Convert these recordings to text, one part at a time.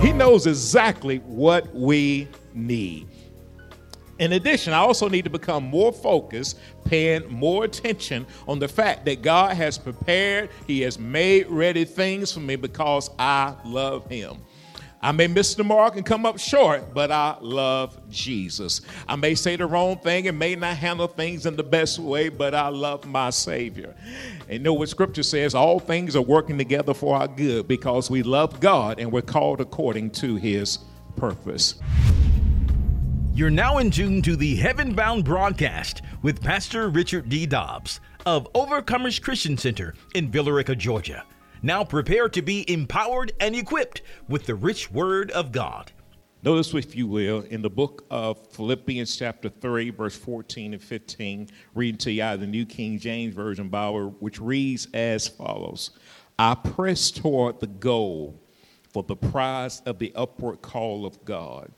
He knows exactly what we need. In addition, I also need to become more focused, paying more attention on the fact that God has prepared, He has made ready things for me because I love Him. I may miss the mark and come up short, but I love Jesus. I may say the wrong thing and may not handle things in the best way, but I love my Savior. And know what Scripture says? All things are working together for our good because we love God and we're called according to His purpose. You're now in tune to the Heaven Bound broadcast with Pastor Richard D. Dobbs of Overcomers Christian Center in Villa Rica, Georgia. Now prepare to be empowered and equipped with the rich word of God. Notice, if you will, in the book of Philippians, chapter 3, verse 14 and 15, reading to you out of the New King James Version Bible, which reads as follows I press toward the goal for the prize of the upward call of God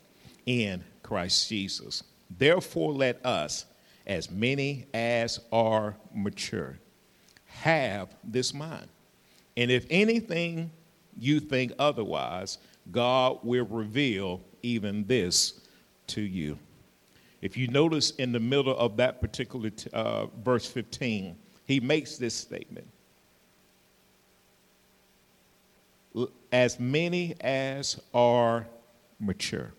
in Christ Jesus. Therefore, let us, as many as are mature, have this mind. And if anything you think otherwise, God will reveal even this to you. If you notice in the middle of that particular t- uh, verse 15, he makes this statement As many as are mature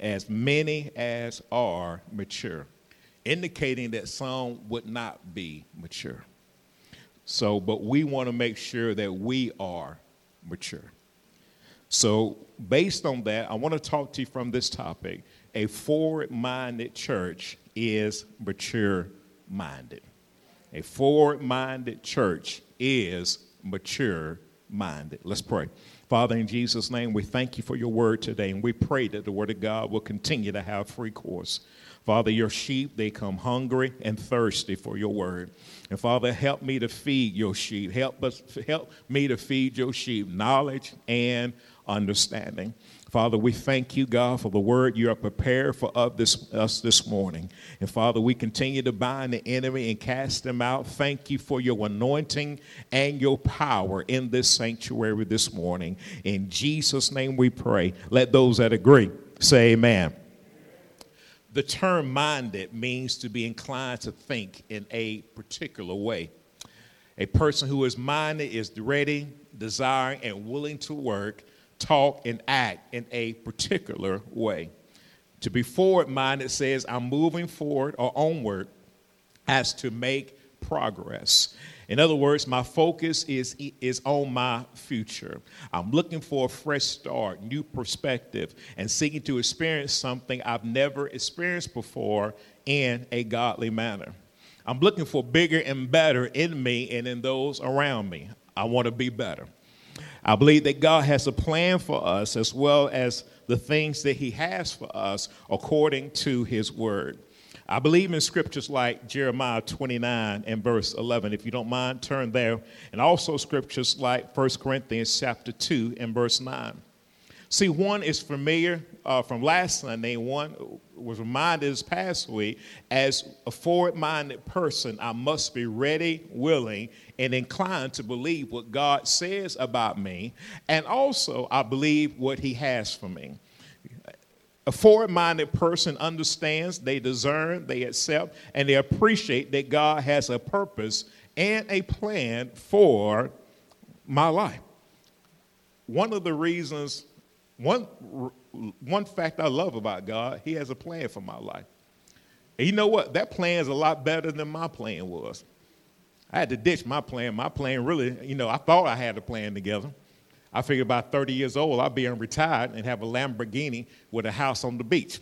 as many as are mature, indicating that some would not be mature. So, but we want to make sure that we are mature. So, based on that, I want to talk to you from this topic. A forward minded church is mature minded. A forward minded church is mature minded. Let's pray. Father, in Jesus' name, we thank you for your word today, and we pray that the word of God will continue to have free course. Father, your sheep, they come hungry and thirsty for your word. And Father, help me to feed your sheep. Help us help me to feed your sheep knowledge and understanding. Father, we thank you, God, for the word you are prepared for this, us this morning. And Father, we continue to bind the enemy and cast them out. Thank you for your anointing and your power in this sanctuary this morning. In Jesus' name we pray. Let those that agree say amen. The term minded means to be inclined to think in a particular way. A person who is minded is ready, desiring, and willing to work talk, and act in a particular way. To be forward minded says, I'm moving forward or onward as to make progress. In other words, my focus is, is on my future. I'm looking for a fresh start, new perspective, and seeking to experience something I've never experienced before in a godly manner. I'm looking for bigger and better in me and in those around me. I want to be better. I believe that God has a plan for us as well as the things that He has for us according to His Word. I believe in scriptures like Jeremiah 29 and verse 11. If you don't mind, turn there. And also scriptures like 1 Corinthians chapter 2 and verse 9. See, one is familiar uh, from last Sunday, one was reminded this past week as a forward minded person, I must be ready, willing, and inclined to believe what God says about me, and also I believe what He has for me. A forward minded person understands, they discern, they accept, and they appreciate that God has a purpose and a plan for my life. One of the reasons one, one fact I love about God, He has a plan for my life. And you know what? That plan is a lot better than my plan was. I had to ditch my plan. My plan really, you know, I thought I had a plan together. I figured by 30 years old, I'd be retired and have a Lamborghini with a house on the beach.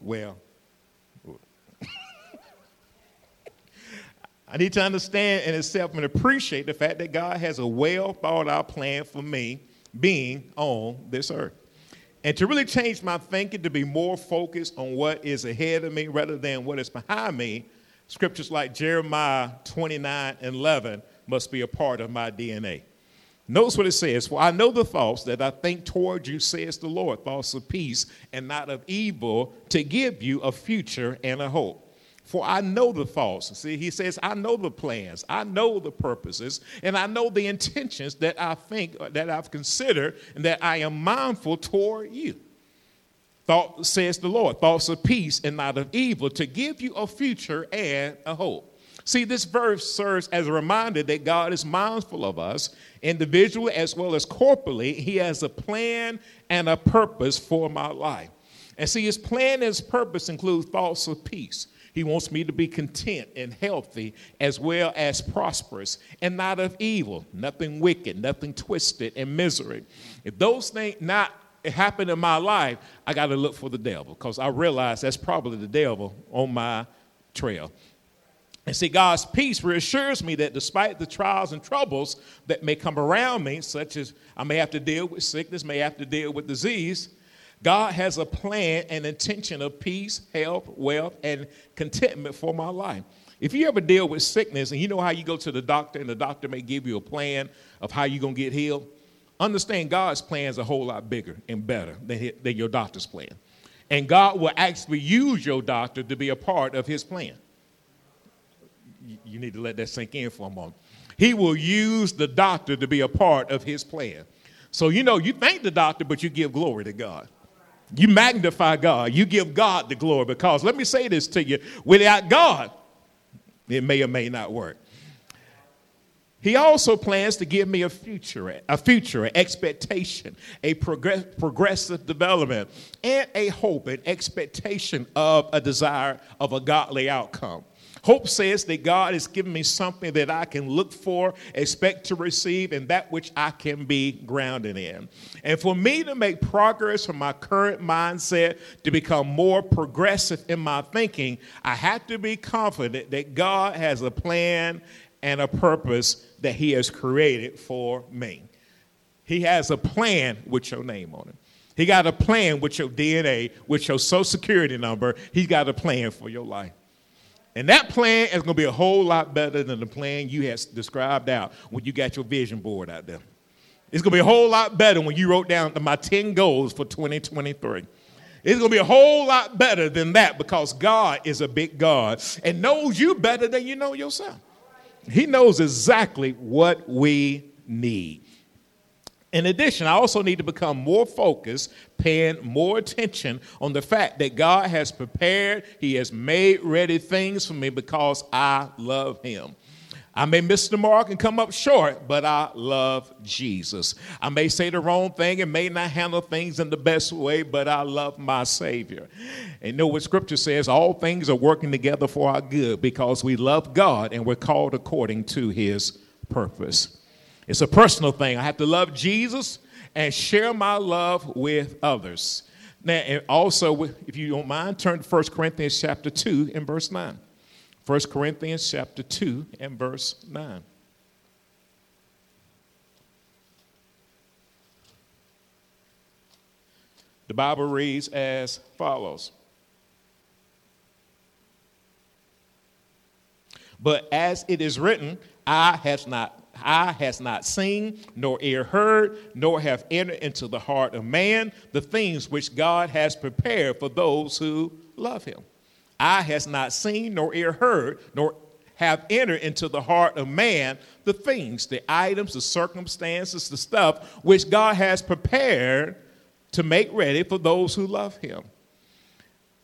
Well, I need to understand and accept and appreciate the fact that God has a well thought out plan for me being on this earth. And to really change my thinking to be more focused on what is ahead of me rather than what is behind me, scriptures like Jeremiah 29 and 11 must be a part of my DNA. Notice what it says For I know the thoughts that I think toward you, says the Lord, thoughts of peace and not of evil, to give you a future and a hope. For I know the thoughts. See, he says, I know the plans, I know the purposes, and I know the intentions that I think, that I've considered, and that I am mindful toward you. Thought, says the Lord, thoughts of peace and not of evil, to give you a future and a hope. See, this verse serves as a reminder that God is mindful of us individually as well as corporally. He has a plan and a purpose for my life. And see, his plan and his purpose include thoughts of peace. He wants me to be content and healthy as well as prosperous and not of evil, nothing wicked, nothing twisted and misery. If those things not happen in my life, I got to look for the devil because I realize that's probably the devil on my trail. And see, God's peace reassures me that despite the trials and troubles that may come around me, such as I may have to deal with sickness, may have to deal with disease, God has a plan and intention of peace, health, wealth, and contentment for my life. If you ever deal with sickness and you know how you go to the doctor and the doctor may give you a plan of how you're going to get healed, understand God's plan is a whole lot bigger and better than, than your doctor's plan. And God will actually use your doctor to be a part of his plan you need to let that sink in for a moment. He will use the doctor to be a part of his plan. So, you know, you thank the doctor, but you give glory to God. You magnify God. You give God the glory because let me say this to you without God, it may or may not work. He also plans to give me a future, a future, an expectation, a progress, progressive development, and a hope, an expectation of a desire of a godly outcome. Hope says that God has given me something that I can look for, expect to receive, and that which I can be grounded in. And for me to make progress from my current mindset to become more progressive in my thinking, I have to be confident that God has a plan and a purpose that He has created for me. He has a plan with your name on it. He got a plan with your DNA, with your social security number. He's got a plan for your life. And that plan is going to be a whole lot better than the plan you had described out when you got your vision board out there. It's going to be a whole lot better when you wrote down my 10 goals for 2023. It's going to be a whole lot better than that because God is a big God and knows you better than you know yourself. He knows exactly what we need. In addition, I also need to become more focused, paying more attention on the fact that God has prepared, He has made ready things for me because I love Him. I may miss the mark and come up short, but I love Jesus. I may say the wrong thing and may not handle things in the best way, but I love my Savior. And know what Scripture says? All things are working together for our good because we love God and we're called according to His purpose. It's a personal thing. I have to love Jesus and share my love with others. Now, and also, if you don't mind, turn to 1 Corinthians chapter 2 and verse 9. 1 Corinthians chapter 2 and verse 9. The Bible reads as follows But as it is written, I has not eye has not seen, nor ear heard, nor have entered into the heart of man the things which God has prepared for those who love him. Eye has not seen, nor ear heard, nor have entered into the heart of man the things, the items, the circumstances, the stuff which God has prepared to make ready for those who love him.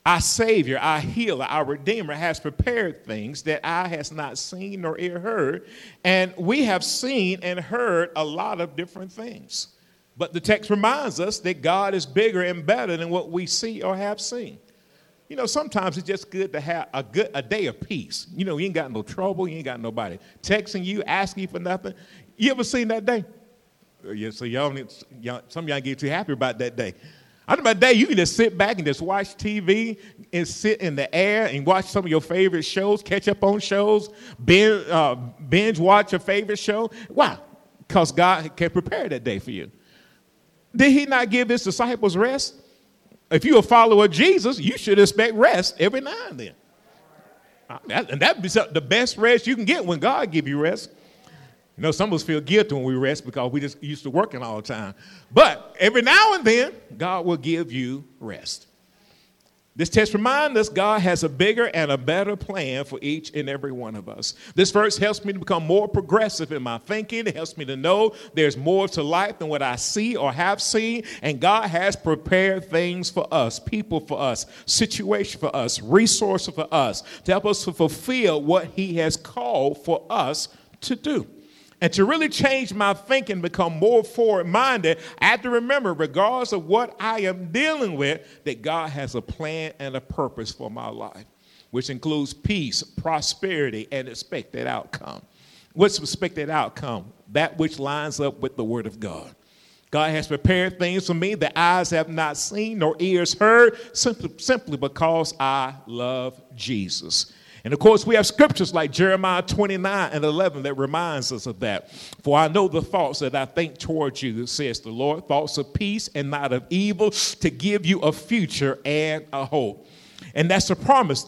Our Savior, our healer, our Redeemer has prepared things that eye has not seen nor ear heard. And we have seen and heard a lot of different things. But the text reminds us that God is bigger and better than what we see or have seen. You know, sometimes it's just good to have a good a day of peace. You know, you ain't got no trouble, you ain't got nobody texting you, asking you for nothing. You ever seen that day? Yeah, so y'all, y'all some y'all get too happy about that day. I know about day you can just sit back and just watch TV and sit in the air and watch some of your favorite shows, catch up on shows, binge, uh, binge watch your favorite show. Why? Because God can prepare that day for you. Did He not give His disciples rest? If you're a follower of Jesus, you should expect rest every now and then. Uh, and that'd be the best rest you can get when God give you rest. You know, some of us feel guilty when we rest because we just used to working all the time. But every now and then, God will give you rest. This text reminds us God has a bigger and a better plan for each and every one of us. This verse helps me to become more progressive in my thinking. It helps me to know there's more to life than what I see or have seen. And God has prepared things for us, people for us, situation for us, resources for us, to help us to fulfill what He has called for us to do. And to really change my thinking, become more forward minded, I have to remember, regardless of what I am dealing with, that God has a plan and a purpose for my life, which includes peace, prosperity, and expected outcome. What's expected outcome? That which lines up with the Word of God. God has prepared things for me that eyes have not seen nor ears heard, simply, simply because I love Jesus. And of course, we have scriptures like Jeremiah 29 and 11 that reminds us of that. For I know the thoughts that I think towards you, says the Lord, thoughts of peace and not of evil, to give you a future and a hope. And that's a promise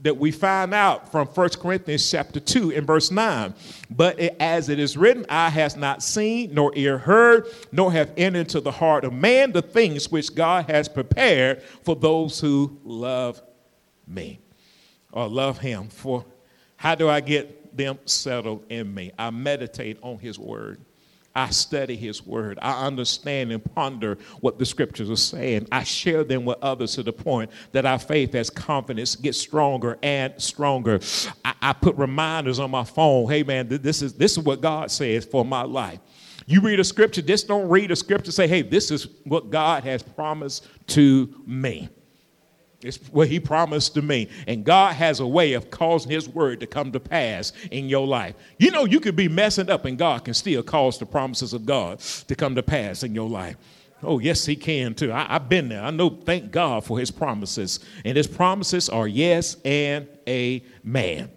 that we find out from 1 Corinthians chapter 2 in verse 9. But it, as it is written, I has not seen, nor ear heard, nor have entered into the heart of man the things which God has prepared for those who love me or love him. For how do I get them settled in me? I meditate on his word. I study his word. I understand and ponder what the scriptures are saying. I share them with others to the point that our faith as confidence gets stronger and stronger. I, I put reminders on my phone. Hey man, this is this is what God says for my life. You read a scripture, just don't read a scripture, say, hey, this is what God has promised to me. It's what he promised to me. And God has a way of causing his word to come to pass in your life. You know, you could be messing up and God can still cause the promises of God to come to pass in your life. Oh, yes, he can too. I, have been there. I know, thank God for his promises. And his promises are yes and amen.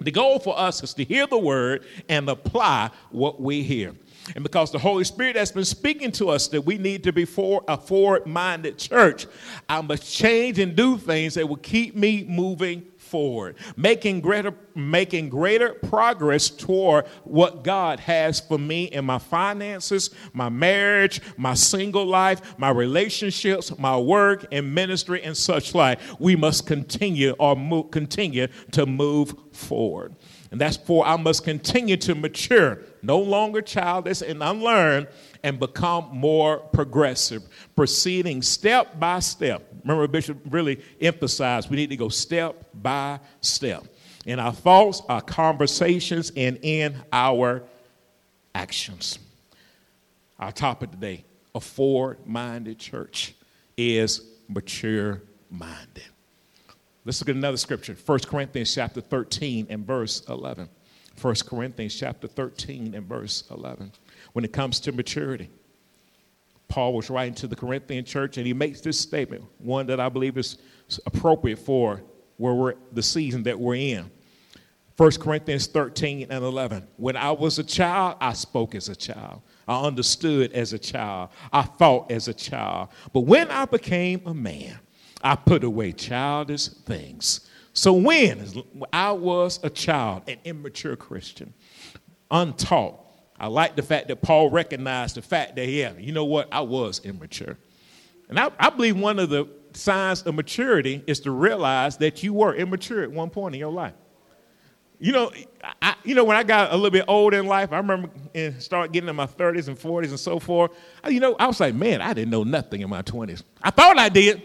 The goal for us is to hear the word and apply what we hear. And because the Holy Spirit has been speaking to us that we need to be for a forward minded church, I must change and do things that will keep me moving forward, making greater, making greater progress toward what God has for me in my finances, my marriage, my single life, my relationships, my work and ministry, and such like. We must continue or move, continue to move forward. And that's for I must continue to mature, no longer childish and unlearned, and become more progressive, proceeding step by step. Remember, Bishop really emphasized we need to go step by step in our thoughts, our conversations, and in our actions. Our topic today, a forward minded church, is mature minded. Let's look at another scripture, 1 Corinthians chapter 13 and verse 11. 1 Corinthians chapter 13 and verse 11. When it comes to maturity, Paul was writing to the Corinthian church and he makes this statement, one that I believe is appropriate for where we're the season that we're in. 1 Corinthians 13 and 11. When I was a child, I spoke as a child. I understood as a child. I thought as a child. But when I became a man, I put away childish things. So when I was a child, an immature Christian, untaught, I like the fact that Paul recognized the fact that, yeah, you know what, I was immature. And I, I believe one of the signs of maturity is to realize that you were immature at one point in your life. You know, I, you know, when I got a little bit older in life, I remember and start getting in my 30s and 40s and so forth. I, you know, I was like, man, I didn't know nothing in my 20s. I thought I did,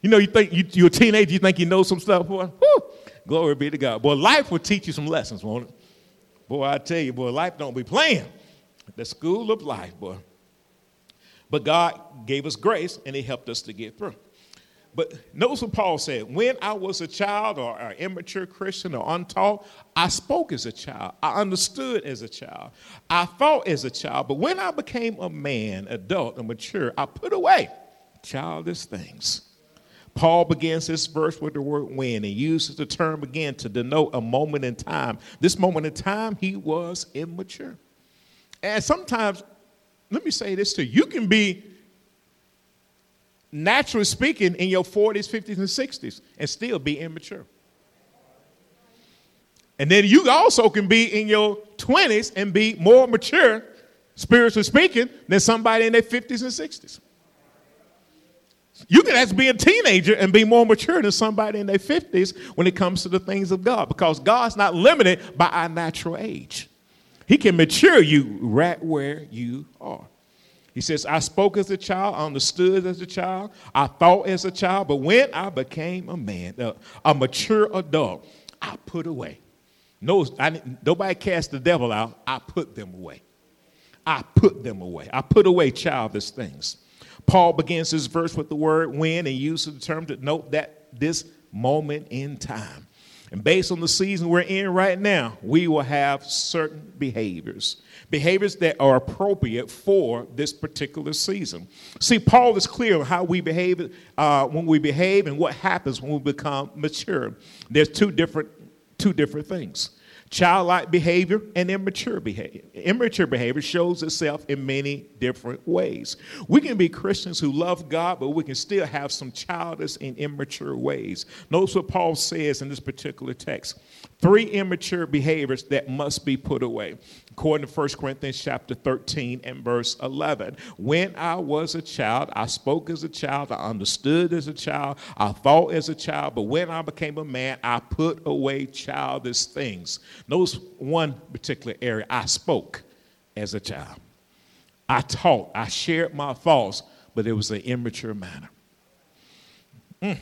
you know, you think you, you're a teenager, you think you know some stuff, boy. Whew, glory be to God. Boy, life will teach you some lessons, won't it? Boy, I tell you, boy, life don't be playing. The school of life, boy. But God gave us grace and He helped us to get through. But notice what Paul said when I was a child or an immature Christian or untaught, I spoke as a child. I understood as a child. I thought as a child. But when I became a man, adult, and mature, I put away childish things. Paul begins this verse with the word when and uses the term again to denote a moment in time. This moment in time, he was immature. And sometimes, let me say this to you, you can be, naturally speaking, in your 40s, 50s, and 60s and still be immature. And then you also can be in your 20s and be more mature, spiritually speaking, than somebody in their 50s and 60s. You can actually be a teenager and be more mature than somebody in their 50s when it comes to the things of God because God's not limited by our natural age. He can mature you right where you are. He says, I spoke as a child, I understood as a child, I thought as a child, but when I became a man, a, a mature adult, I put away. No, I, nobody cast the devil out, I put them away. I put them away. I put away childish things. Paul begins his verse with the word when and uses the term to note that this moment in time. And based on the season we're in right now, we will have certain behaviors, behaviors that are appropriate for this particular season. See, Paul is clear on how we behave uh, when we behave and what happens when we become mature. There's two different, two different things childlike behavior and immature behavior. Immature behavior shows itself in many different ways. We can be Christians who love God, but we can still have some childish and immature ways. Notice what Paul says in this particular text three immature behaviors that must be put away according to 1 corinthians chapter 13 and verse 11 when i was a child i spoke as a child i understood as a child i thought as a child but when i became a man i put away childish things. Notice one particular area. I spoke as a child. I taught i shared my thoughts but it was an immature manner. Mm,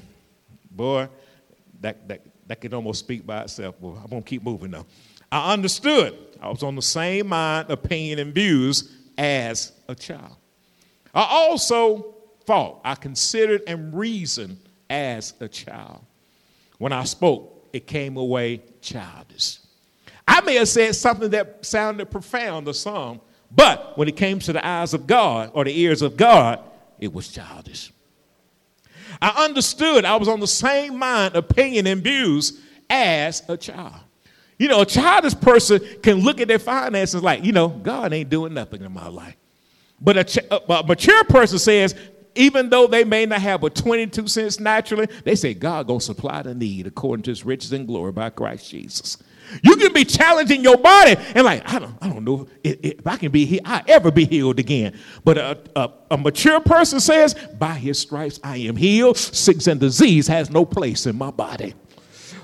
boy that, that that can almost speak by itself. Well, I'm going to keep moving though. I understood. I was on the same mind, opinion, and views as a child. I also thought, I considered and reasoned as a child. When I spoke, it came away childish. I may have said something that sounded profound or some, but when it came to the eyes of God or the ears of God, it was childish. I understood I was on the same mind, opinion, and views as a child. You know, a childish person can look at their finances like, you know, God ain't doing nothing in my life. But a, ch- a mature person says, even though they may not have a 22 cents naturally, they say God gonna supply the need according to his riches and glory by Christ Jesus. You can be challenging your body and like, I don't, I don't know if, if I can be healed, I ever be healed again. But a, a, a, mature person says, by his stripes I am healed. Sickness and disease has no place in my body.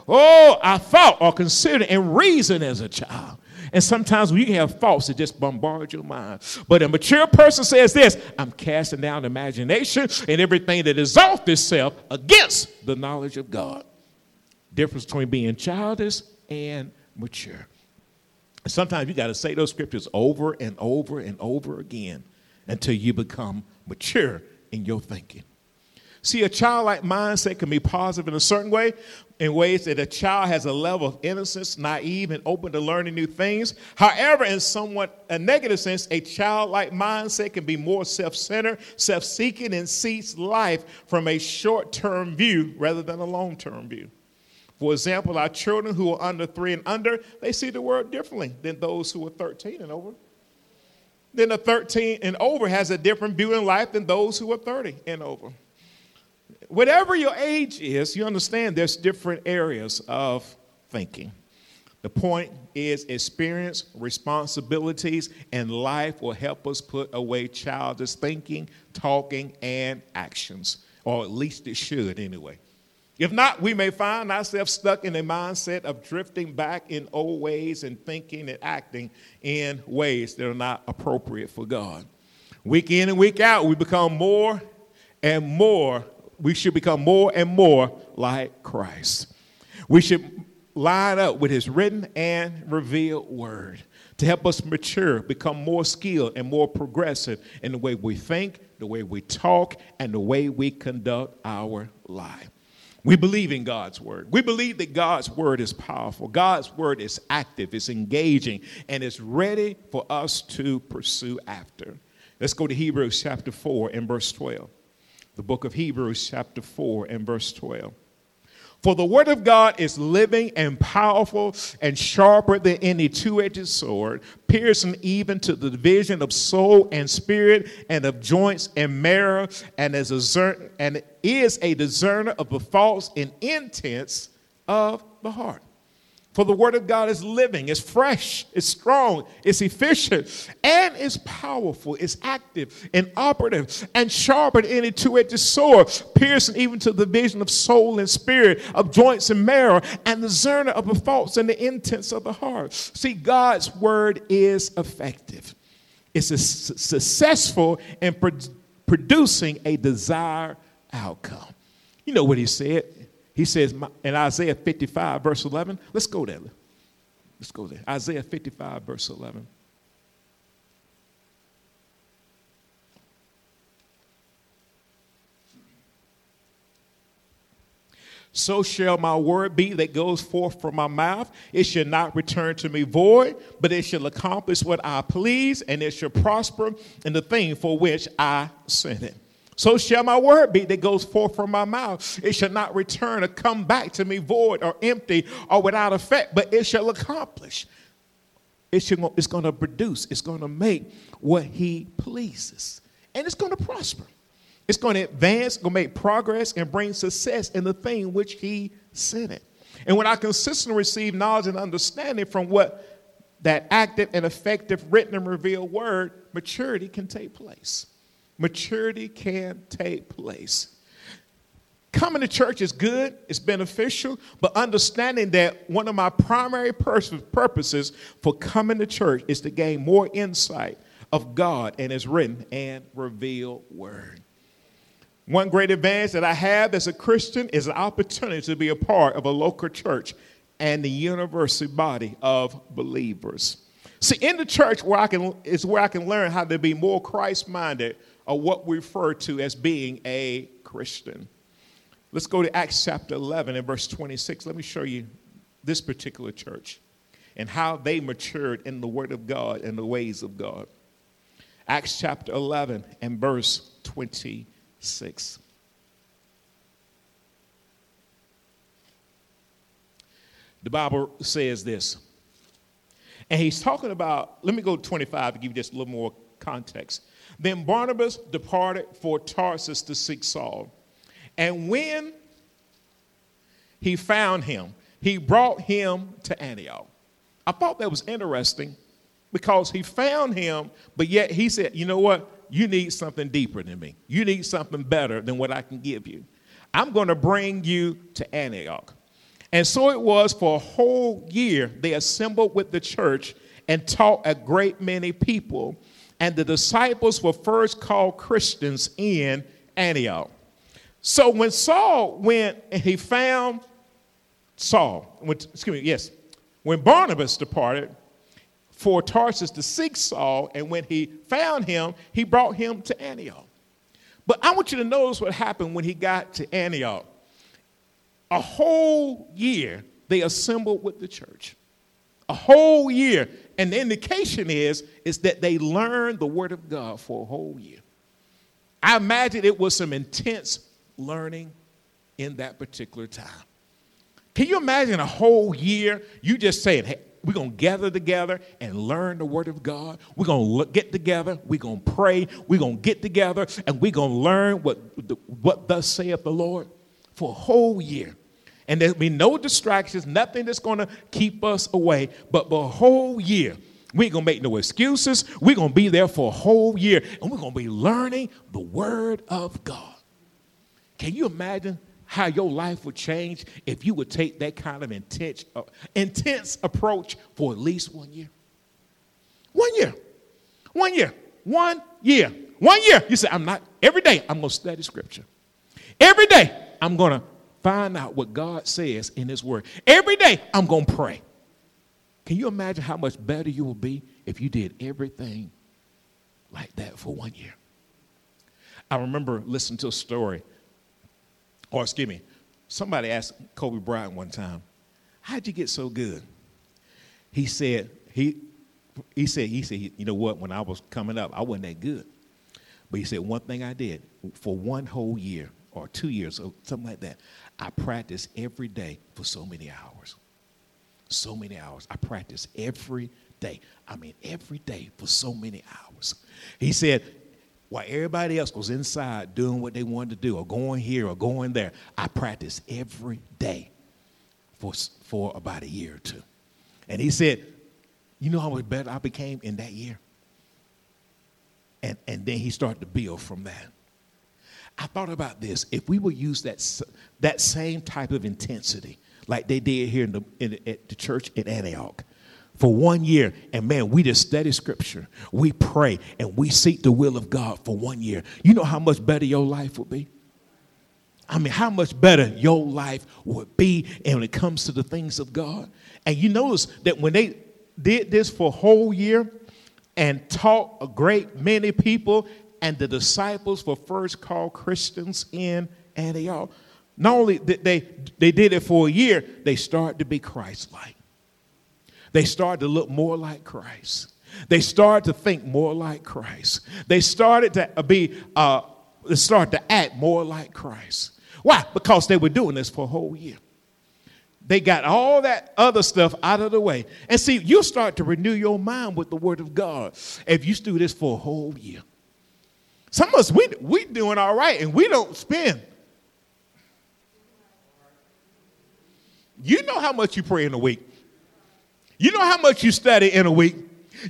Oh, I thought or considered and reasoned as a child. And sometimes can have thoughts that just bombard your mind. But a mature person says this I'm casting down imagination and everything that exalts itself against the knowledge of God. Difference between being childish and mature. Sometimes you got to say those scriptures over and over and over again until you become mature in your thinking. See, a childlike mindset can be positive in a certain way, in ways that a child has a level of innocence, naive, and open to learning new things. However, in somewhat a negative sense, a childlike mindset can be more self centered, self seeking, and sees life from a short term view rather than a long term view. For example, our children who are under three and under, they see the world differently than those who are 13 and over. Then a 13 and over has a different view in life than those who are 30 and over. Whatever your age is, you understand there's different areas of thinking. The point is experience, responsibilities, and life will help us put away childish thinking, talking, and actions. Or at least it should anyway. If not, we may find ourselves stuck in a mindset of drifting back in old ways and thinking and acting in ways that are not appropriate for God. Week in and week out, we become more and more, we should become more and more like Christ. We should line up with his written and revealed word to help us mature, become more skilled and more progressive in the way we think, the way we talk, and the way we conduct our life. We believe in God's word. We believe that God's word is powerful. God's word is active, it's engaging, and it's ready for us to pursue after. Let's go to Hebrews chapter 4 and verse 12. The book of Hebrews chapter 4 and verse 12. For the word of God is living and powerful and sharper than any two edged sword, piercing even to the division of soul and spirit and of joints and marrow, and, as a, and is a discerner of the thoughts and intents of the heart. For the word of God is living, it's fresh, it's strong, it's efficient, and it's powerful, it's active and operative, and sharper than any two-edged sword, piercing even to the vision of soul and spirit, of joints and marrow, and the discerner of the thoughts and the intents of the heart. See, God's word is effective. It's successful in pro- producing a desired outcome. You know what he said? He says in Isaiah 55, verse 11, let's go there. Let's go there. Isaiah 55, verse 11. So shall my word be that goes forth from my mouth. It shall not return to me void, but it shall accomplish what I please, and it shall prosper in the thing for which I sent it. So shall my word be that goes forth from my mouth. It shall not return or come back to me void or empty or without effect, but it shall accomplish. It's going to produce, it's going to make what he pleases. And it's going to prosper. It's going to advance, going to make progress, and bring success in the thing which he sent it. And when I consistently receive knowledge and understanding from what that active and effective written and revealed word, maturity can take place maturity can take place. Coming to church is good, it's beneficial, but understanding that one of my primary purposes for coming to church is to gain more insight of God and His written and revealed word. One great advantage that I have as a Christian is an opportunity to be a part of a local church and the university body of believers. See, in the church where I can is where I can learn how to be more Christ-minded or what we refer to as being a Christian. Let's go to Acts chapter 11 and verse 26. Let me show you this particular church and how they matured in the Word of God and the ways of God. Acts chapter 11 and verse 26. The Bible says this. And he's talking about, let me go to 25 to give you just a little more context. Then Barnabas departed for Tarsus to seek Saul. And when he found him, he brought him to Antioch. I thought that was interesting because he found him, but yet he said, You know what? You need something deeper than me. You need something better than what I can give you. I'm going to bring you to Antioch. And so it was for a whole year they assembled with the church and taught a great many people and the disciples were first called Christians in Antioch. So when Saul went and he found Saul, excuse me, yes, when Barnabas departed for Tarsus to seek Saul, and when he found him, he brought him to Antioch. But I want you to notice what happened when he got to Antioch. A whole year they assembled with the church. A whole year and the indication is, is that they learned the word of God for a whole year. I imagine it was some intense learning in that particular time. Can you imagine a whole year you just saying, hey, we're going to gather together and learn the word of God. We're going to get together. We're going to pray. We're going to get together and we're going to learn what, what thus saith the Lord for a whole year. And there'll be no distractions, nothing that's going to keep us away. But the whole year, we ain't going to make no excuses. We're going to be there for a whole year, and we're going to be learning the Word of God. Can you imagine how your life would change if you would take that kind of intense, uh, intense approach for at least one year? One year. One year. One year. One year. You say, I'm not, every day I'm going to study Scripture. Every day I'm going to find out what God says in His Word. Every day, I'm going to pray. Can you imagine how much better you will be if you did everything like that for one year? I remember listening to a story, or excuse me, somebody asked Kobe Bryant one time, How'd you get so good? He said, he, he said, he said, you know what, when I was coming up, I wasn't that good. But he said, one thing I did for one whole year or two years or something like that, I practice every day for so many hours. So many hours. I practice every day. I mean, every day for so many hours. He said, while everybody else was inside doing what they wanted to do, or going here or going there, I practice every day for, for about a year or two. And he said, You know how much better I became in that year? And, and then he started to build from that. I thought about this. If we would use that, that same type of intensity, like they did here in the, in, at the church in Antioch, for one year, and man, we just study scripture, we pray, and we seek the will of God for one year. You know how much better your life would be? I mean, how much better your life would be and when it comes to the things of God. And you notice that when they did this for a whole year and taught a great many people, and the disciples were first called Christians in Antioch. Not only did they, they did it for a year, they started to be Christ like. They started to look more like Christ. They started to think more like Christ. They started to be, uh, start to act more like Christ. Why? Because they were doing this for a whole year. They got all that other stuff out of the way. And see, you'll start to renew your mind with the Word of God if you do this for a whole year. Some of us, we, we doing all right and we don't spend. You know how much you pray in a week. You know how much you study in a week.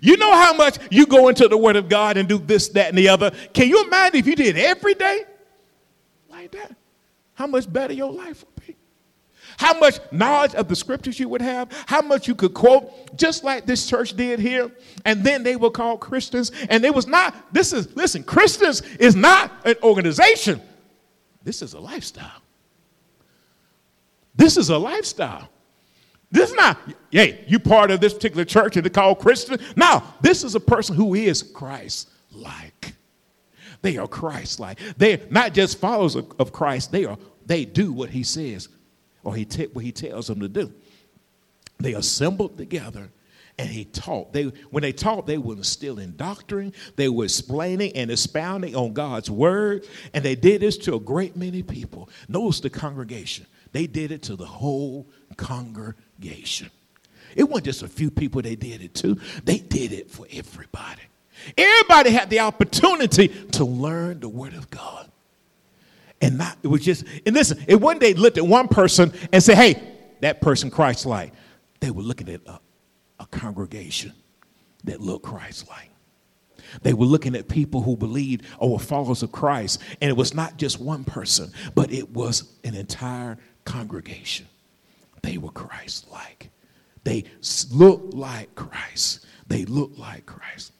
You know how much you go into the Word of God and do this, that, and the other. Can you imagine if you did every day like that? How much better your life? How much knowledge of the scriptures you would have? How much you could quote, just like this church did here. And then they were called Christians. And it was not, this is, listen, Christians is not an organization, this is a lifestyle. This is a lifestyle. This is not, hey, you part of this particular church and they call Christian. No, this is a person who is Christ like. They are Christ like. They're not just followers of, of, Christ, they are they do what he says or he t- what he tells them to do. They assembled together and he taught. They when they taught, they were instilling doctrine, they were explaining and expounding on God's word, and they did this to a great many people. Notice the congregation. They did it to the whole congregation. It wasn't just a few people they did it to, they did it for everybody. Everybody had the opportunity to learn the Word of God. And not, it was just, and listen, it one day looked at one person and said, hey, that person Christ like. They were looking at a, a congregation that looked Christ like. They were looking at people who believed or were followers of Christ. And it was not just one person, but it was an entire congregation. They were Christ like. They looked like Christ. They looked like Christ.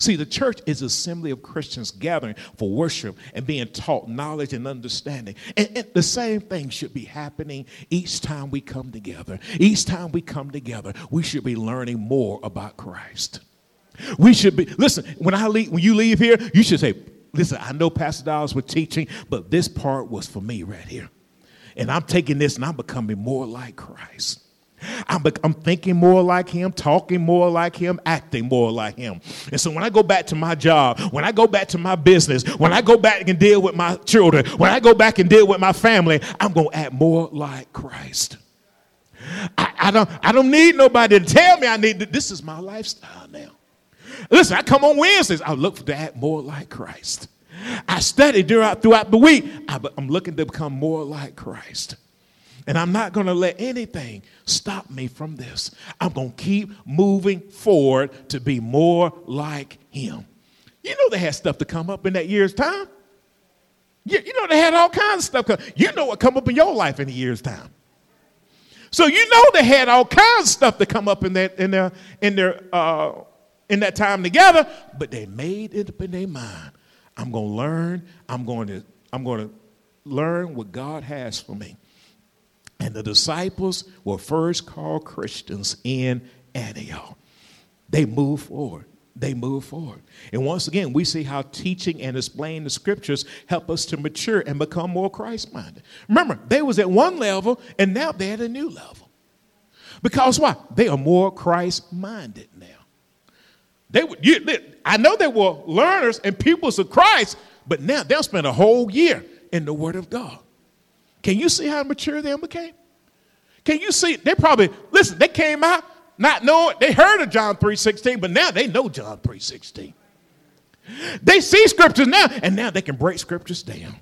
See, the church is assembly of Christians gathering for worship and being taught knowledge and understanding. And, and, the same thing should be happening each time we come together. Each time we come together, we should be learning more about Christ. We should be, listen, when I leave, when you leave here, you should say, listen, I know Pastor Dobbs was teaching, but this part was for me right here. And I'm taking this and I'm becoming more like Christ. I'm, I'm thinking more like him, talking more like him, acting more like him. And so when I go back to my job, when I go back to my business, when I go back and deal with my children, when I go back and deal with my family, I'm going to act more like Christ. I, I, don't, I don't need nobody to tell me I need to, this is my lifestyle now. Listen, I come on Wednesdays, I look to act more like Christ. I study throughout, throughout the week. I, I'm looking to become more like Christ. And I'm not going to let anything stop me from this. I'm going to keep moving forward to be more like Him. You know, they had stuff to come up in that year's time. You, you know, they had all kinds of stuff. Come, you know what come up in your life in a year's time. So you know they had all kinds of stuff to come up in that in their in their uh, in that time together, but they made it up in their mind. I'm going to learn. I'm going to, I'm going to learn what God has for me. And the disciples were first called Christians in Antioch. They moved forward. They move forward. And once again, we see how teaching and explaining the scriptures help us to mature and become more Christ-minded. Remember, they was at one level and now they're at a new level. Because why? They are more Christ-minded now. They, you, they, I know they were learners and pupils of Christ, but now they'll spend a whole year in the Word of God. Can you see how mature they became? Can you see? They probably listen. They came out not knowing. They heard of John three sixteen, but now they know John three sixteen. They see scriptures now, and now they can break scriptures down.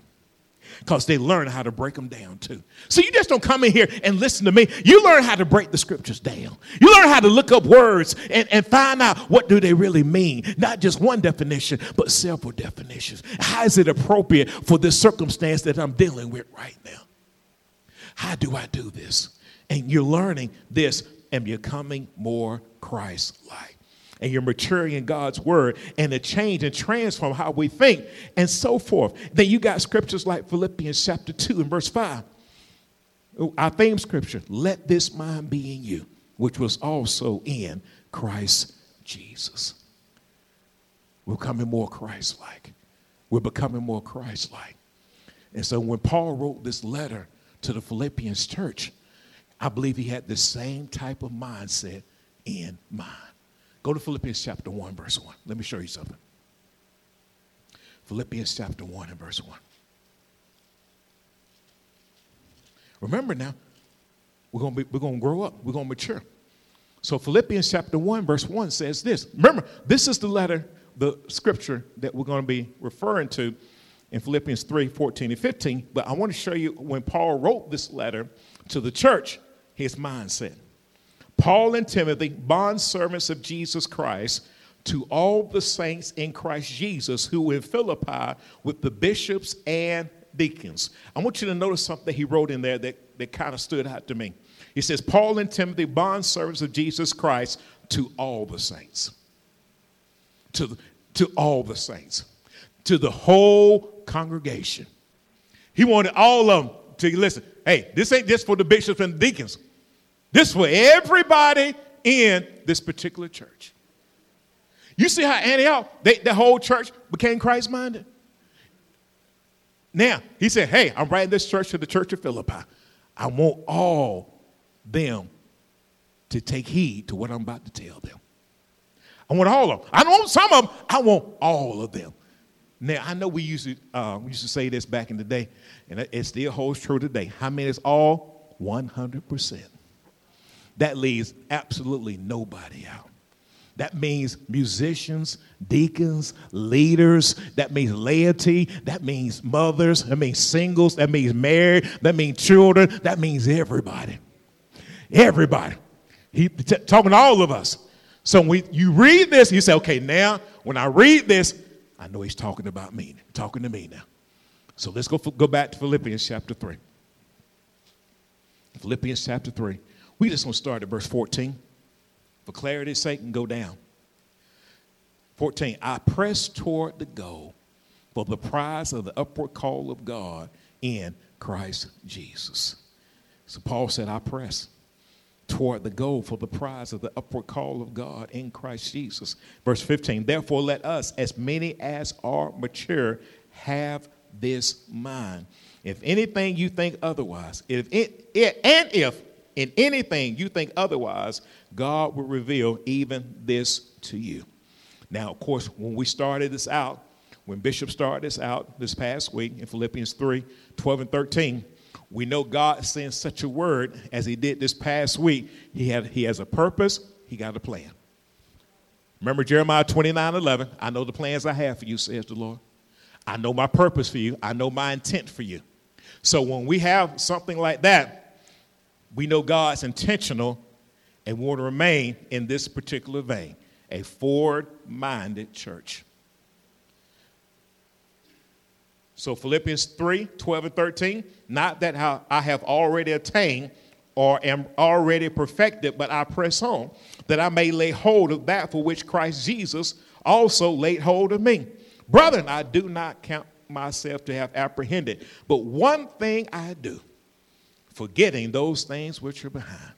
because they learn how to break them down too. So you just don't come in here and listen to me. You learn how to break the scriptures down. You learn how to look up words and, and find out what do they really mean. Not just one definition, but several definitions. How is it appropriate for this circumstance that I'm dealing with right now? How do I do this? And you're learning this and becoming more Christ-like and you're maturing in God's word and the change and transform how we think and so forth. Then you got scriptures like Philippians chapter 2 and verse 5. Our theme scripture, let this mind be in you, which was also in Christ Jesus. We're becoming more Christ like. We're becoming more Christ like. And so when Paul wrote this letter to the Philippians church, I believe he had the same type of mindset in mind. Go to Philippians chapter 1, verse 1. Let me show you something. Philippians chapter 1 and verse 1. Remember now, we're going to be, we're going to grow up, we're going to mature. So Philippians chapter 1, verse 1 says this. Remember, this is the letter, the scripture that we're going to be referring to in Philippians 3, 14 and 15. But I want to show you when Paul wrote this letter to the church, his mindset. Paul and Timothy, bond servants of Jesus Christ, to all the saints in Christ Jesus who in Philippi with the bishops and deacons. I want you to notice something he wrote in there that, that kind of stood out to me. He says, Paul and Timothy, bond servants of Jesus Christ, to all the saints. To, to all the saints. To the whole congregation. He wanted all of them to listen. Hey, this ain't just for the bishops and deacons. This for everybody in this particular church. You see how Antioch, they, the whole church became Christ minded? Now, he said, Hey, I'm writing this church to the church of Philippi. I want all them to take heed to what I'm about to tell them. I want all of them. I don't want some of them, I want all of them. Now, I know we used to, uh, we used to say this back in the day, and it still holds true today. How many is all? 100% that leaves absolutely nobody out. That means musicians, deacons, leaders. That means laity. That means mothers. That means singles. That means married. That means children. That means everybody. Everybody. He t- talking to all of us. So when we, you read this, you say, okay, now when I read this, I know he's talking about me, talking to me now. So let's go, go back to Philippians chapter 3. Philippians chapter 3. We just want to start at verse 14. For clarity's sake, and go down. 14. I press toward the goal for the prize of the upward call of God in Christ Jesus. So Paul said, I press toward the goal for the prize of the upward call of God in Christ Jesus. Verse 15. Therefore, let us, as many as are mature, have this mind. If anything you think otherwise, if it, it and if in anything you think otherwise, God will reveal even this to you. Now, of course, when we started this out, when Bishop started this out this past week in Philippians 3 12 and 13, we know God sends such a word as he did this past week. He, had, he has a purpose, he got a plan. Remember Jeremiah 29 11? I know the plans I have for you, says the Lord. I know my purpose for you, I know my intent for you. So when we have something like that, we know God's intentional and want to remain in this particular vein a forward minded church. So, Philippians 3 12 and 13, not that I have already attained or am already perfected, but I press on, that I may lay hold of that for which Christ Jesus also laid hold of me. Brethren, I do not count myself to have apprehended, but one thing I do forgetting those things which are behind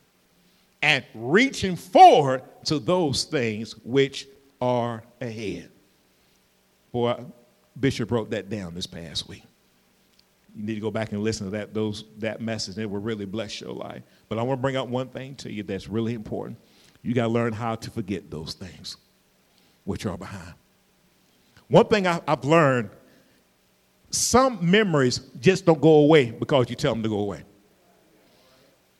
and reaching forward to those things which are ahead. Boy, Bishop wrote that down this past week. You need to go back and listen to that those that message. It will really bless your life. But I want to bring up one thing to you that's really important. You got to learn how to forget those things which are behind. One thing I, I've learned: some memories just don't go away because you tell them to go away.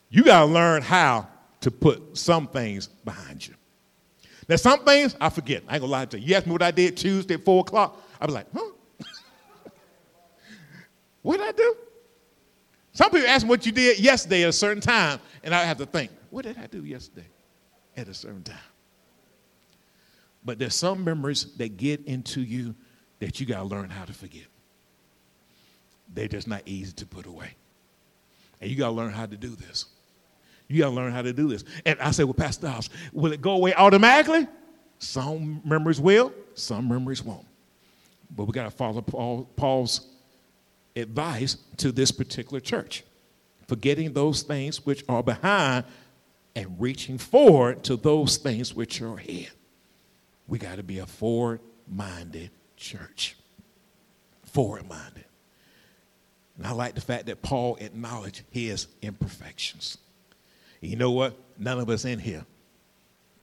You got to learn how to put some things behind you. Now, some things I forget. I ain't gonna lie to you. You ask me what I did Tuesday at four o'clock. I was like, huh? What did I do? Some people ask me what you did yesterday at a certain time, and I have to think, what did I do yesterday at a certain time? But there's some memories that get into you that you got to learn how to forget. They're just not easy to put away. And you got to learn how to do this. You got to learn how to do this. And I say, well, Pastor Dobbs, will it go away automatically? Some memories will, some memories won't. But we got to follow Paul, Paul's advice to this particular church forgetting those things which are behind and reaching forward to those things which are ahead. We got to be a forward minded church. Forward minded. And I like the fact that Paul acknowledged his imperfections. You know what? None of us in here,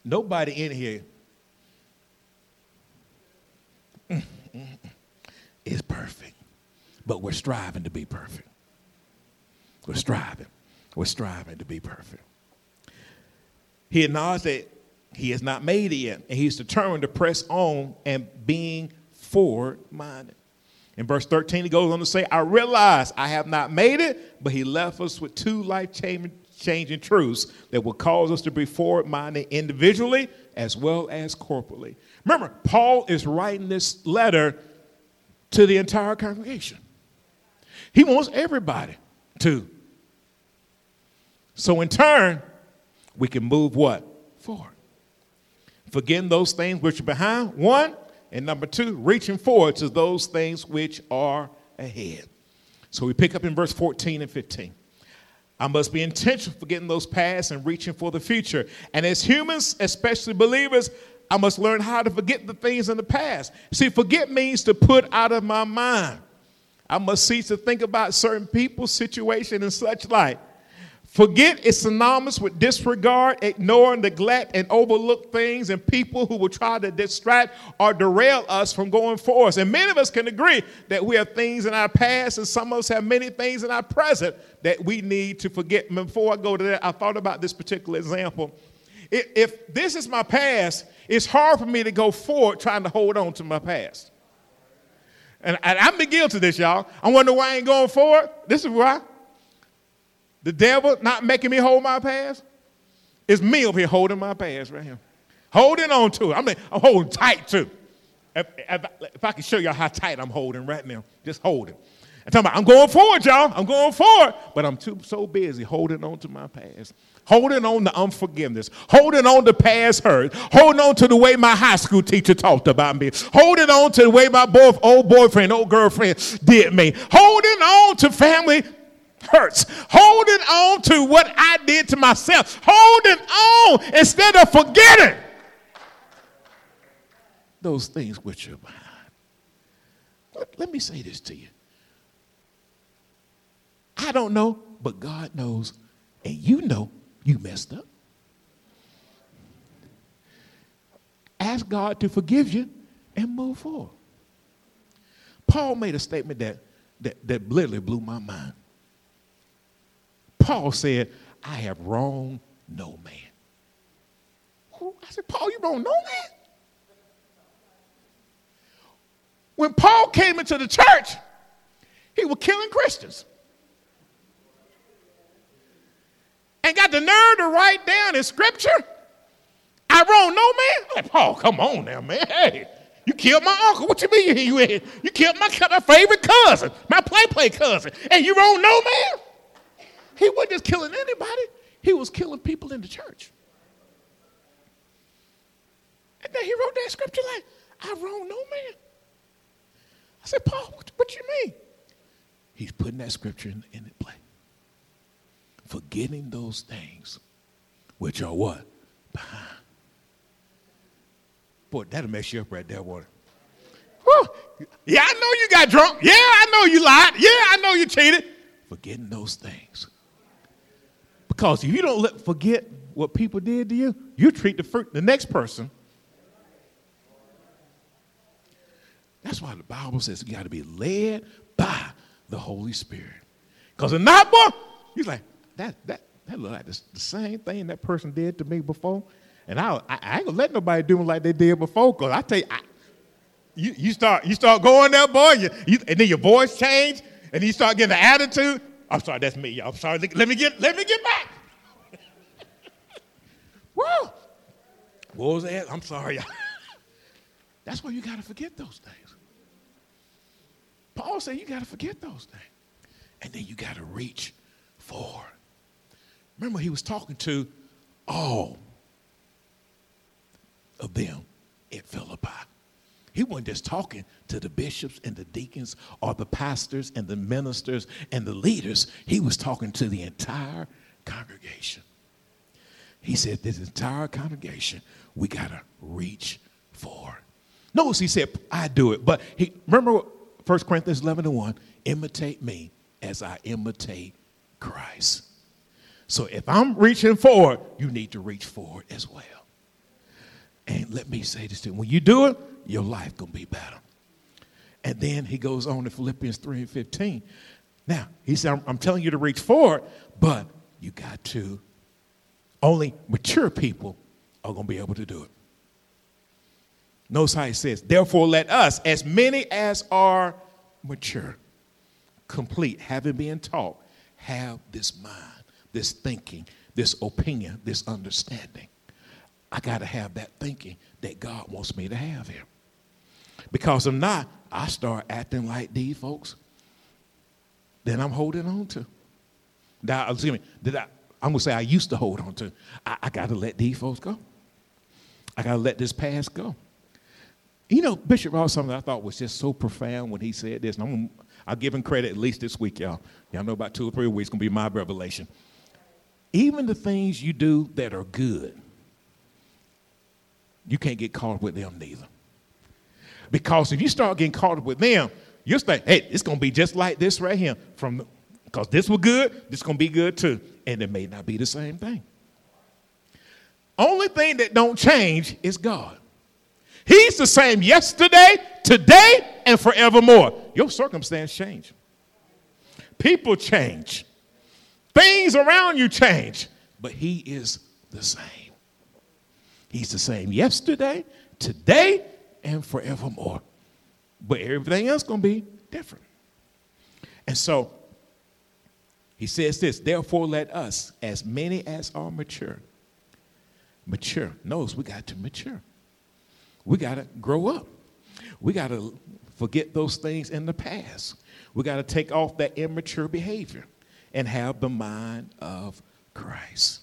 nobody in here is perfect, but we're striving to be perfect. We're striving. We're striving to be perfect. He acknowledged that he has not made it yet, and he's determined to press on and being forward minded. In verse 13, he goes on to say, I realize I have not made it, but he left us with two life changing truths that will cause us to be forward minded individually as well as corporately. Remember, Paul is writing this letter to the entire congregation. He wants everybody to. So, in turn, we can move what? Forward. Forgetting those things which are behind, one, and number two, reaching forward to those things which are ahead. So we pick up in verse 14 and 15. I must be intentional for getting those past and reaching for the future. And as humans, especially believers, I must learn how to forget the things in the past. See, forget means to put out of my mind. I must cease to think about certain people, situation, and such like. Forget is synonymous with disregard, ignore, neglect, and overlook things and people who will try to distract or derail us from going forward. And many of us can agree that we have things in our past, and some of us have many things in our present that we need to forget. Before I go to that, I thought about this particular example. If, if this is my past, it's hard for me to go forward trying to hold on to my past. And, and been guilty of this, y'all. I wonder why I ain't going forward. This is why. The devil not making me hold my past. It's me over here holding my past right here. Holding on to it. I mean, I'm holding tight to If, if, if I can show y'all how tight I'm holding right now, just holding. I'm talking about, I'm going forward, y'all. I'm going forward. But I'm too so busy holding on to my past, holding on to unforgiveness, holding on to past hurt, holding on to the way my high school teacher talked about me, holding on to the way my boy, old boyfriend, old girlfriend did me, holding on to family hurts, holding on to what I did to myself, holding on instead of forgetting those things which are behind. Let, let me say this to you. I don't know, but God knows, and you know you messed up. Ask God to forgive you and move forward. Paul made a statement that, that, that literally blew my mind. Paul said, I have wronged no man. I said, Paul, you wronged no man? When Paul came into the church, he was killing Christians. And got the nerve to write down in scripture, I wronged no man. I'm like, Paul, come on now, man. Hey, you killed my uncle. What you mean you, you, you killed my, my favorite cousin, my play play cousin, and you wronged no man? He wasn't just killing anybody, he was killing people in the church. And then he wrote that scripture like, I wrong no man. I said, Paul, what, what you mean? He's putting that scripture in, in play. Forgetting those things which are what? Behind. Boy, that'll mess you up right there, water. Yeah, I know you got drunk. Yeah, I know you lied. Yeah, I know you cheated. Forgetting those things because if you don't let, forget what people did to you, you treat the, fruit, the next person. That's why the Bible says you got to be led by the Holy Spirit. Because in that book, he's like, that, that, that look like the, the, same thing that person did to me before. And I, I, I ain't gonna let nobody do me like they did before. Cause I tell you, I, you, you start you start going there, boy, you, you, and then your voice change, and you start getting the attitude, I'm sorry, that's me. I'm sorry. Let me get, let me get back. Woo! What was that? I'm sorry. That's why you got to forget those things. Paul said you got to forget those things. And then you got to reach for. Remember, he was talking to all of them at Philippi. He wasn't just talking to the bishops and the deacons or the pastors and the ministers and the leaders. He was talking to the entire congregation. He said, This entire congregation, we got to reach for. Notice he said, I do it. But he remember 1 Corinthians 11 and 1 imitate me as I imitate Christ. So if I'm reaching forward, you need to reach forward as well. And let me say this to you when you do it, your life gonna be better. And then he goes on to Philippians 3 and 15. Now, he said, I'm, I'm telling you to reach forward, but you got to, only mature people are gonna be able to do it. Notice how he says, therefore let us, as many as are mature, complete, having been taught, have this mind, this thinking, this opinion, this understanding. I got to have that thinking that God wants me to have here. Because if not, I start acting like these folks Then I'm holding on to. That, excuse me, that I, I'm going to say I used to hold on to. I, I got to let these folks go. I got to let this past go. You know, Bishop Ross, something I thought was just so profound when he said this, and I'm, I'll give him credit at least this week, y'all. Y'all know about two or three weeks going to be my revelation. Even the things you do that are good, you can't get caught with them neither. Because if you start getting caught with them, you'll say, hey, it's going to be just like this right here. From Because this was good, this going to be good too. And it may not be the same thing. Only thing that don't change is God. He's the same yesterday, today, and forevermore. Your circumstance change. People change. Things around you change. But he is the same. He's the same yesterday, today, and forevermore. But everything else going to be different. And so he says this, therefore let us, as many as are mature, mature. Notice we got to mature. We got to grow up. We got to forget those things in the past. We got to take off that immature behavior and have the mind of Christ.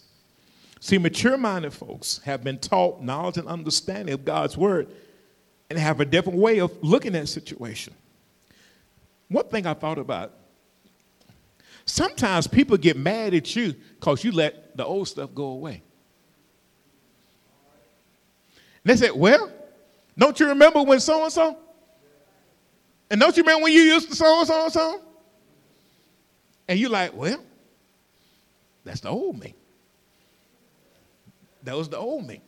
See, mature minded folks have been taught knowledge and understanding of God's word and have a different way of looking at situation. One thing I thought about sometimes people get mad at you because you let the old stuff go away. And they said, Well, don't you remember when so and so? And don't you remember when you used to so and so and so? And you're like, well, that's the old me. That was the old me.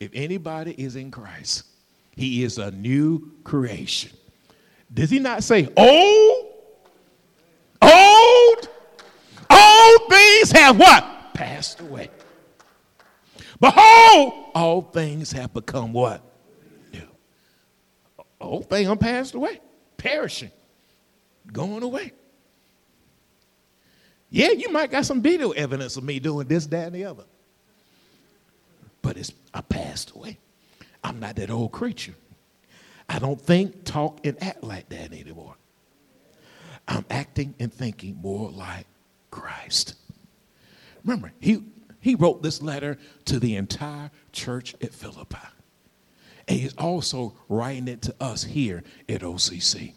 If anybody is in Christ, he is a new creation. Does he not say, old? Old? Old things have what? Passed away. Behold, all things have become what? New. Old thing I'm passed away, perishing, going away. Yeah, you might got some video evidence of me doing this, that, and the other. But it's I passed away. I'm not that old creature. I don't think, talk, and act like that anymore. I'm acting and thinking more like Christ. Remember, he he wrote this letter to the entire church at Philippi. And he's also writing it to us here at OCC.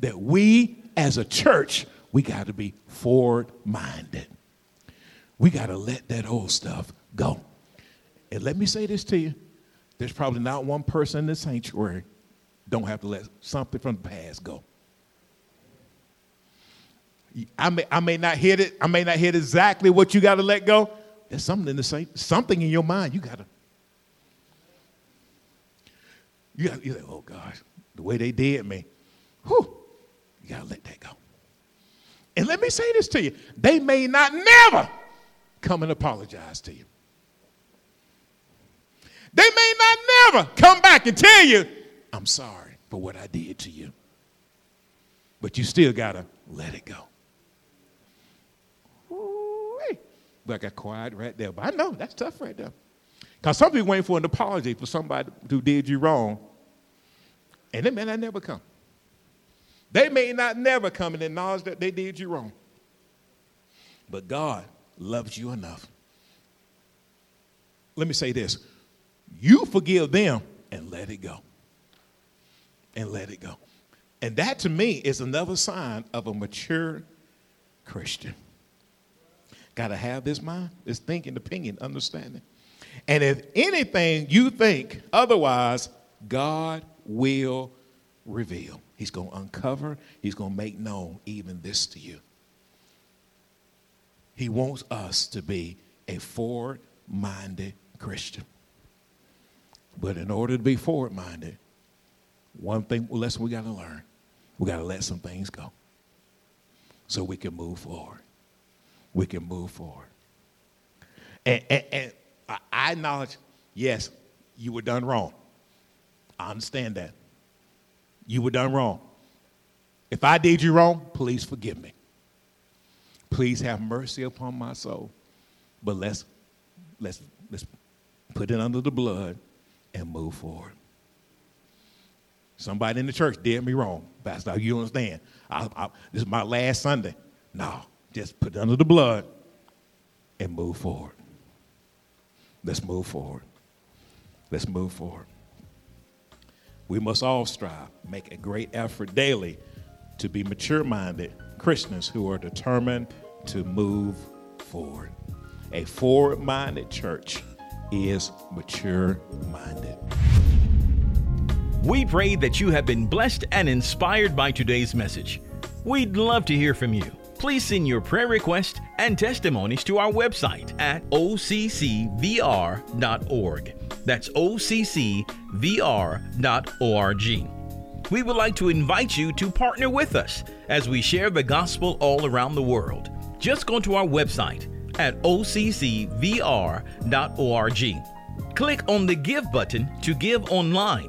That we as a church, we got to be forward minded. We got to let that old stuff go. And let me say this to you there's probably not one person in the sanctuary don't have to let something from the past go. I may, I may not hit it, I may not hit exactly what you got to let go, there's something in the same, something in your mind you gotta. You got you're like, oh gosh, the way they did me, whew, you gotta let that go. And let me say this to you: they may not never come and apologize to you. They may not never come back and tell you, I'm sorry for what I did to you. But you still got to let it go. But I got quiet right there. But I know that's tough right there. Because some people waiting for an apology for somebody who did you wrong, and they may not never come. They may not never come and acknowledge that they did you wrong. But God loves you enough. Let me say this you forgive them and let it go. And let it go. And that to me is another sign of a mature Christian. Got to have this mind, this thinking, opinion, understanding. And if anything you think otherwise, God will reveal. He's going to uncover, He's going to make known even this to you. He wants us to be a forward minded Christian. But in order to be forward minded, one thing lesson we got to learn we got to let some things go so we can move forward. We can move forward. And, and, and I acknowledge, yes, you were done wrong. I understand that. You were done wrong. If I did you wrong, please forgive me. Please have mercy upon my soul. But let's let's let's put it under the blood and move forward. Somebody in the church did me wrong. Pastor, you understand? I, I, this is my last Sunday. No, just put it under the blood and move forward. Let's move forward. Let's move forward. We must all strive, make a great effort daily to be mature minded Christians who are determined to move forward. A forward minded church is mature minded. We pray that you have been blessed and inspired by today's message. We'd love to hear from you please send your prayer requests and testimonies to our website at occvr.org. That's occvr.org. We would like to invite you to partner with us as we share the gospel all around the world. Just go to our website at occvr.org. Click on the Give button to give online,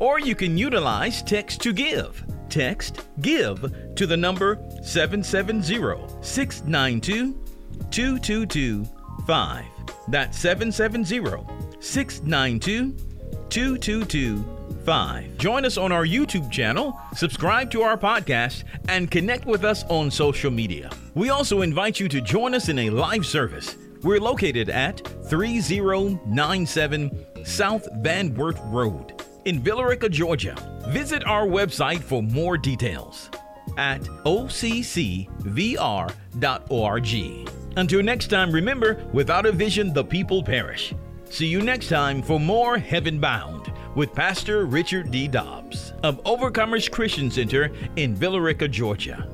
or you can utilize text to give. Text GIVE to the number 770 692 2225. That's 770 692 2225. Join us on our YouTube channel, subscribe to our podcast, and connect with us on social media. We also invite you to join us in a live service. We're located at 3097 South Van Wert Road in Villa Rica, Georgia. Visit our website for more details at occvr.org. Until next time, remember without a vision, the people perish. See you next time for more Heaven Bound with Pastor Richard D. Dobbs of Overcomers Christian Center in Villa Rica, Georgia.